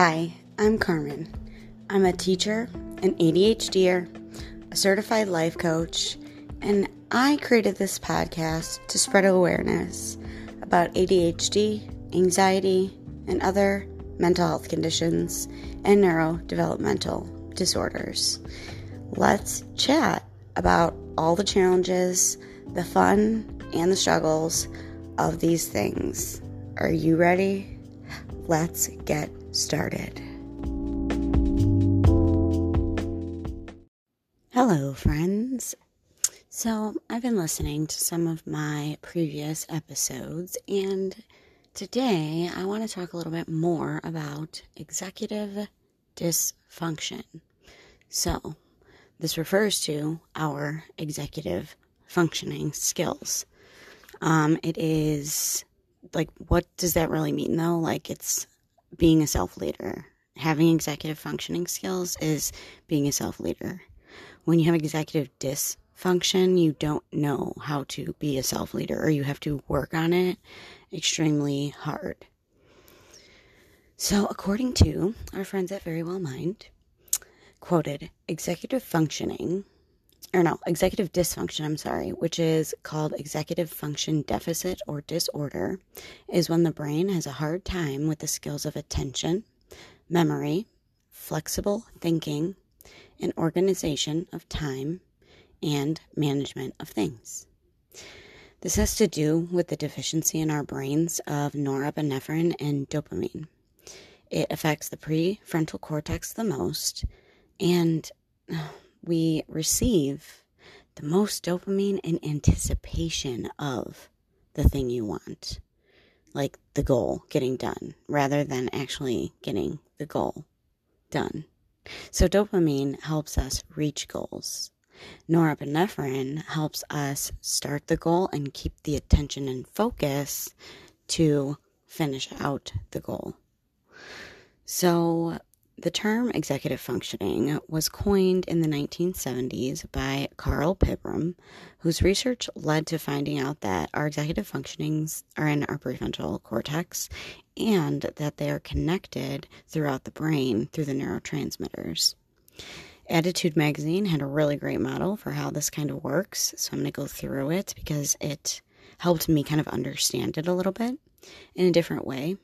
Hi, I'm Carmen. I'm a teacher, an ADHDer, a certified life coach, and I created this podcast to spread awareness about ADHD, anxiety, and other mental health conditions and neurodevelopmental disorders. Let's chat about all the challenges, the fun, and the struggles of these things. Are you ready? Let's get started. Hello, friends. So, I've been listening to some of my previous episodes, and today I want to talk a little bit more about executive dysfunction. So, this refers to our executive functioning skills. Um, it is like, what does that really mean though? Like, it's being a self leader. Having executive functioning skills is being a self leader. When you have executive dysfunction, you don't know how to be a self leader or you have to work on it extremely hard. So, according to our friends at Verywell Mind, quoted, executive functioning or no, executive dysfunction, I'm sorry, which is called executive function deficit or disorder, is when the brain has a hard time with the skills of attention, memory, flexible thinking, and organization of time and management of things. This has to do with the deficiency in our brains of norepinephrine and dopamine. It affects the prefrontal cortex the most, and oh, we receive the most dopamine in anticipation of the thing you want, like the goal getting done, rather than actually getting the goal done. So, dopamine helps us reach goals. Norepinephrine helps us start the goal and keep the attention and focus to finish out the goal. So, the term executive functioning was coined in the 1970s by Karl Pribram, whose research led to finding out that our executive functionings are in our prefrontal cortex and that they are connected throughout the brain through the neurotransmitters. ADDitude Magazine had a really great model for how this kind of works, so I'm going to go through it because it helped me kind of understand it a little bit in a different way.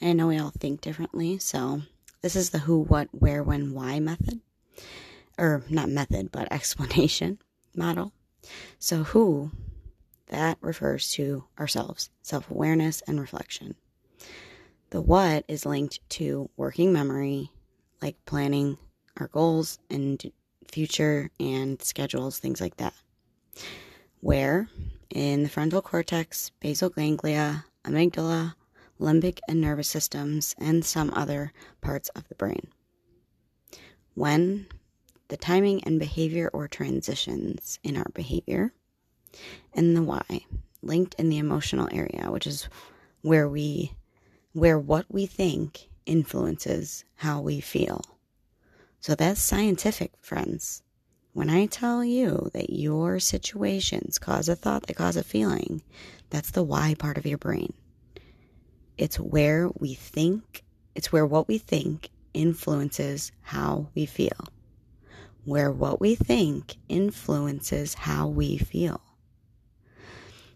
And I know we all think differently, so this is the who, what, where, when, why method. Or not method, but explanation model. So, who, that refers to ourselves, self awareness, and reflection. The what is linked to working memory, like planning our goals and future and schedules, things like that. Where in the frontal cortex, basal ganglia, amygdala, limbic and nervous systems, and some other parts of the brain. When the timing and behavior or transitions in our behavior, and the why, linked in the emotional area, which is where we where what we think influences how we feel. So that's scientific, friends. When I tell you that your situations cause a thought that cause a feeling, that's the why part of your brain. It's where we think, it's where what we think influences how we feel. Where what we think influences how we feel.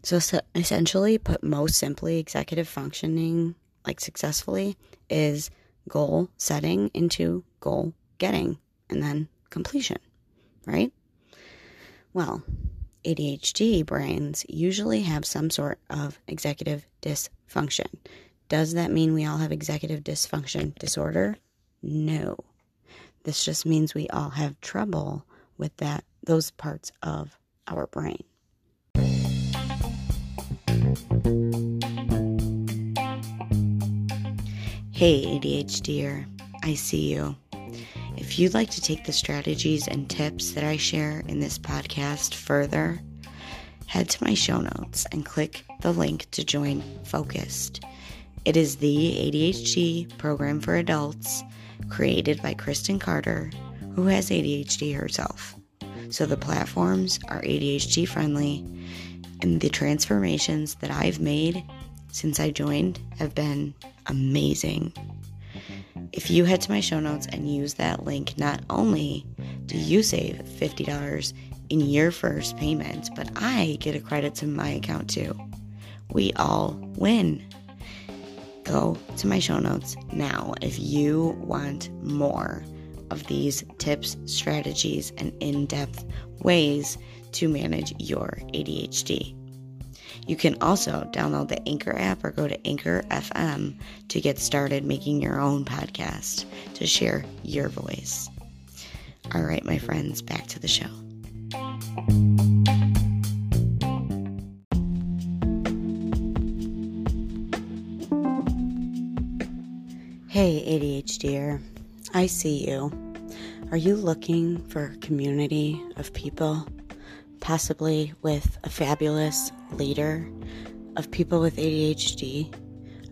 So, so essentially, put most simply, executive functioning, like successfully, is goal setting into goal getting and then completion, right? Well, ADHD brains usually have some sort of executive dysfunction. Does that mean we all have executive dysfunction disorder? No. This just means we all have trouble with that those parts of our brain. Hey ADHDer, I see you. If you'd like to take the strategies and tips that I share in this podcast further, head to my show notes and click the link to join Focused. It is the ADHD program for adults created by Kristen Carter, who has ADHD herself. So the platforms are ADHD friendly, and the transformations that I've made since I joined have been amazing. If you head to my show notes and use that link, not only do you save $50 in your first payment, but I get a credit to my account too. We all win. Go to my show notes now if you want more of these tips, strategies, and in depth ways to manage your ADHD. You can also download the Anchor app or go to Anchor FM to get started making your own podcast to share your voice. All right, my friends, back to the show. Hey, ADHDer, I see you. Are you looking for a community of people, possibly with a fabulous leader of people with ADHD,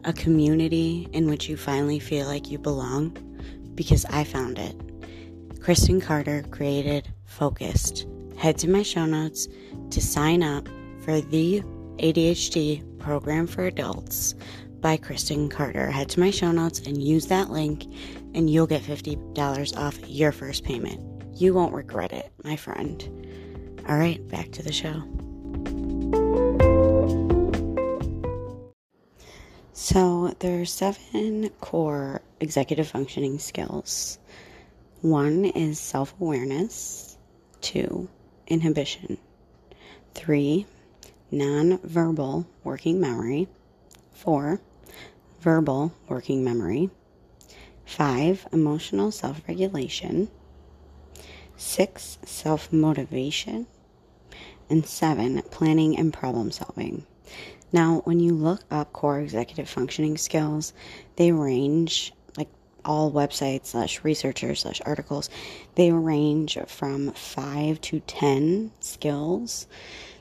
a community in which you finally feel like you belong? Because I found it. Kristen Carter created Focused. Head to my show notes to sign up for the ADHD program for adults by Kristen Carter. Head to my show notes and use that link, and you'll get $50 off your first payment. You won't regret it, my friend. All right, back to the show. So, there are seven core executive functioning skills. One is self awareness, two, inhibition, three, non-verbal working memory, four, verbal working memory, five, emotional self regulation, six, self motivation, and seven, planning and problem solving. Now, when you look up core executive functioning skills, they range like all websites slash researchers slash articles, they range from five to ten skills.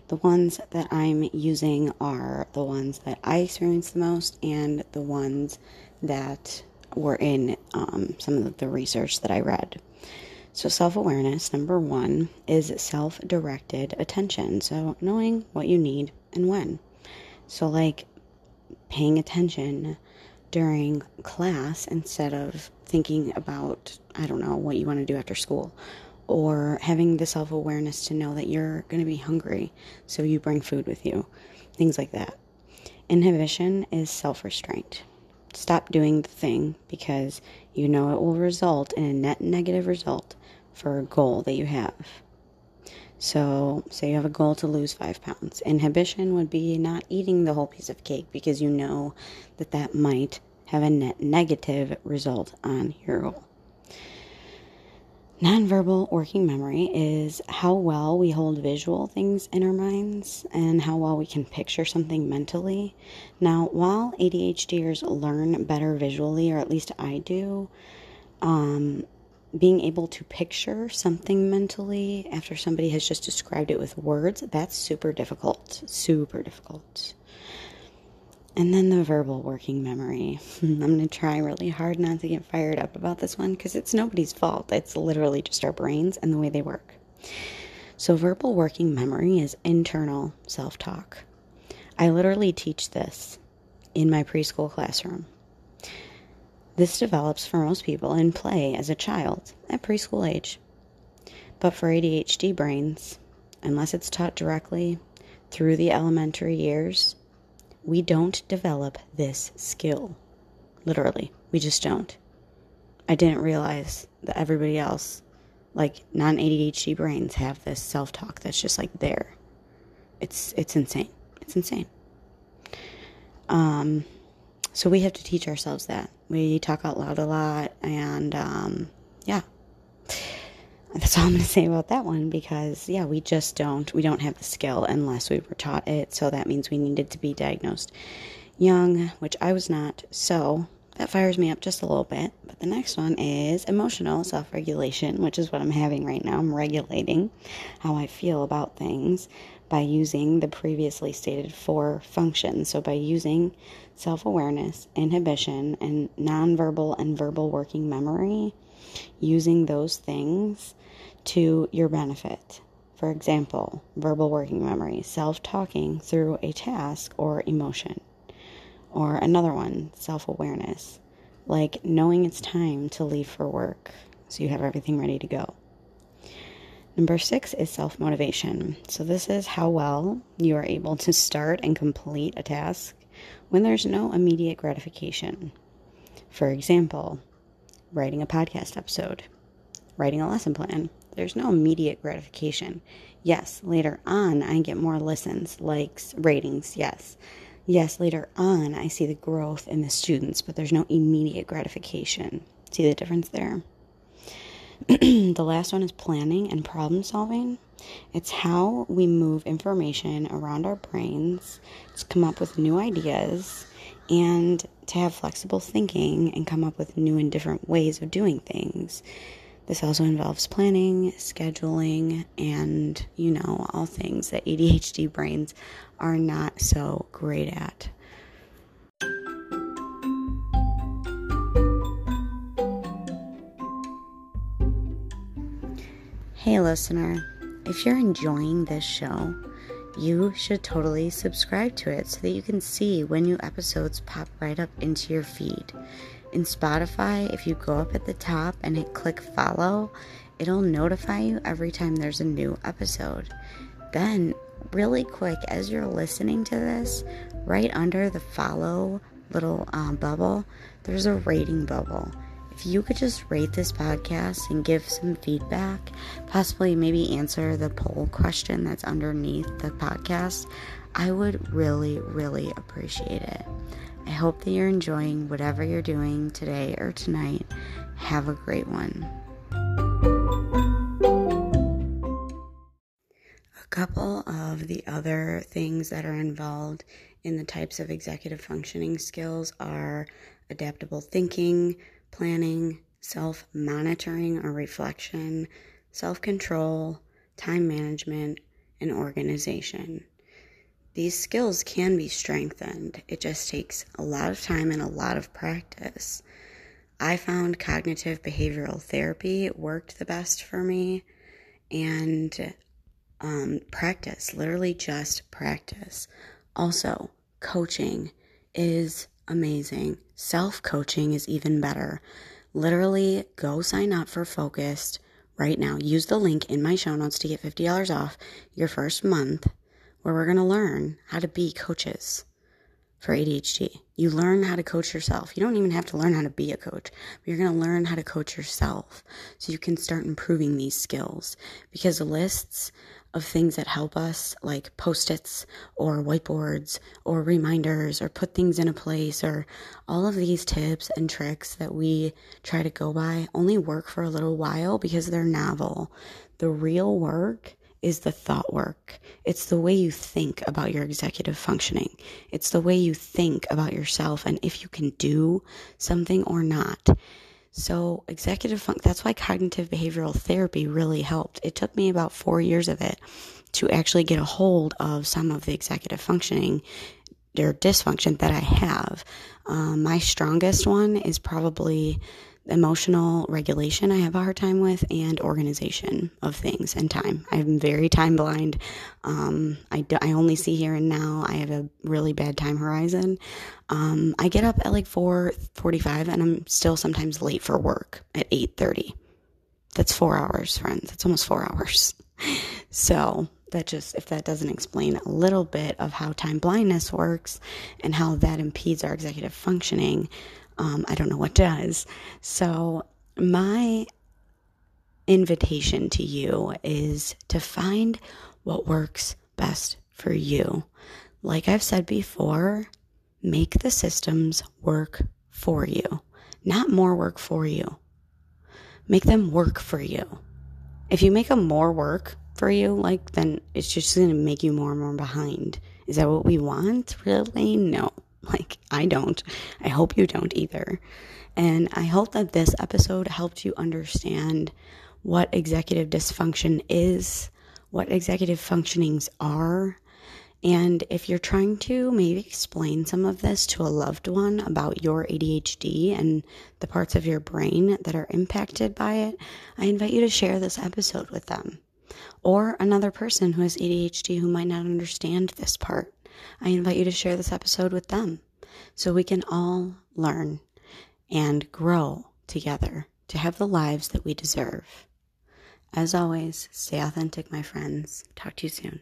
The ones that I'm using are the ones that I experienced the most and the ones that were in um, some of the research that I read. So, self awareness, number one, is self directed attention. So, knowing what you need and when. So, like paying attention during class instead of thinking about, I don't know, what you want to do after school. Or having the self awareness to know that you're going to be hungry, so you bring food with you. Things like that. Inhibition is self restraint. Stop doing the thing because you know it will result in a net negative result for a goal that you have. So, say you have a goal to lose five pounds. Inhibition would be not eating the whole piece of cake because you know that that might have a net negative result on your goal. Nonverbal working memory is how well we hold visual things in our minds and how well we can picture something mentally. Now, while ADHDers learn better visually, or at least I do, um, being able to picture something mentally after somebody has just described it with words, that's super difficult. Super difficult. And then the verbal working memory. I'm going to try really hard not to get fired up about this one because it's nobody's fault. It's literally just our brains and the way they work. So, verbal working memory is internal self talk. I literally teach this in my preschool classroom. This develops for most people in play as a child at preschool age. But for ADHD brains, unless it's taught directly through the elementary years, we don't develop this skill. Literally, we just don't. I didn't realize that everybody else, like non ADHD brains, have this self talk that's just like there. It's it's insane. It's insane. Um, so we have to teach ourselves that. We talk out loud a lot, and um, yeah. That's all I'm going to say about that one because, yeah, we just don't. We don't have the skill unless we were taught it. So that means we needed to be diagnosed young, which I was not. So that fires me up just a little bit. But the next one is emotional self regulation, which is what I'm having right now. I'm regulating how I feel about things by using the previously stated four functions. So, by using self awareness, inhibition, and nonverbal and verbal working memory, using those things to your benefit. For example, verbal working memory, self talking through a task or emotion. Or another one, self awareness, like knowing it's time to leave for work so you have everything ready to go. Number six is self motivation. So, this is how well you are able to start and complete a task when there's no immediate gratification. For example, writing a podcast episode, writing a lesson plan. There's no immediate gratification. Yes, later on, I get more listens, likes, ratings. Yes. Yes, later on, I see the growth in the students, but there's no immediate gratification. See the difference there? the last one is planning and problem solving. It's how we move information around our brains to come up with new ideas and to have flexible thinking and come up with new and different ways of doing things. This also involves planning, scheduling, and, you know, all things that ADHD brains are not so great at. Hey, listener, if you're enjoying this show, you should totally subscribe to it so that you can see when new episodes pop right up into your feed. In Spotify, if you go up at the top and hit click follow, it'll notify you every time there's a new episode. Then, really quick, as you're listening to this, right under the follow little um, bubble, there's a rating bubble if you could just rate this podcast and give some feedback, possibly maybe answer the poll question that's underneath the podcast, I would really, really appreciate it. I hope that you're enjoying whatever you're doing today or tonight. Have a great one. A couple of the other things that are involved in the types of executive functioning skills are adaptable thinking, planning, self monitoring or reflection, self control, time management, and organization. These skills can be strengthened. It just takes a lot of time and a lot of practice. I found cognitive behavioral therapy worked the best for me, and um, practice, literally just practice. Also, coaching is amazing. Self coaching is even better. Literally, go sign up for Focused right now. Use the link in my show notes to get $50 off your first month, where we're going to learn how to be coaches for ADHD. You learn how to coach yourself. You don't even have to learn how to be a coach, but you're going to learn how to coach yourself so you can start improving these skills because lists of things that help us, like post its or whiteboards or reminders or put things in a place, or all of these tips and tricks that we try to go by only work for a little while because they're novel. The real work is the thought work. It's the way you think about your executive functioning. It's the way you think about yourself and if you can do something or not. So, executive funk, that's why cognitive behavioral therapy really helped. It took me about four years of it to actually get a hold of some of the executive functioning or dysfunction that I have. Um, my strongest one is probably emotional regulation I have a hard time with, and organization of things and time. I'm very time blind. Um, I, do, I only see here and now. I have a really bad time horizon. Um, I get up at like 4.45 and I'm still sometimes late for work at 8.30. That's four hours, friends. That's almost four hours. So that just, if that doesn't explain a little bit of how time blindness works and how that impedes our executive functioning, um, I don't know what does. So, my invitation to you is to find what works best for you. Like I've said before, make the systems work for you, not more work for you. Make them work for you. If you make them more work for you, like, then it's just going to make you more and more behind. Is that what we want? Really? No. Like, I don't. I hope you don't either. And I hope that this episode helped you understand what executive dysfunction is, what executive functionings are, and if you're trying to maybe explain some of this to a loved one about your ADHD and the parts of your brain that are impacted by it, I invite you to share this episode with them. Or another person who has ADHD who might not understand this part. I invite you to share this episode with them so we can all learn. and grow together to have the lives that we deserve. As always, stay authentic, my friends. Talk to you soon.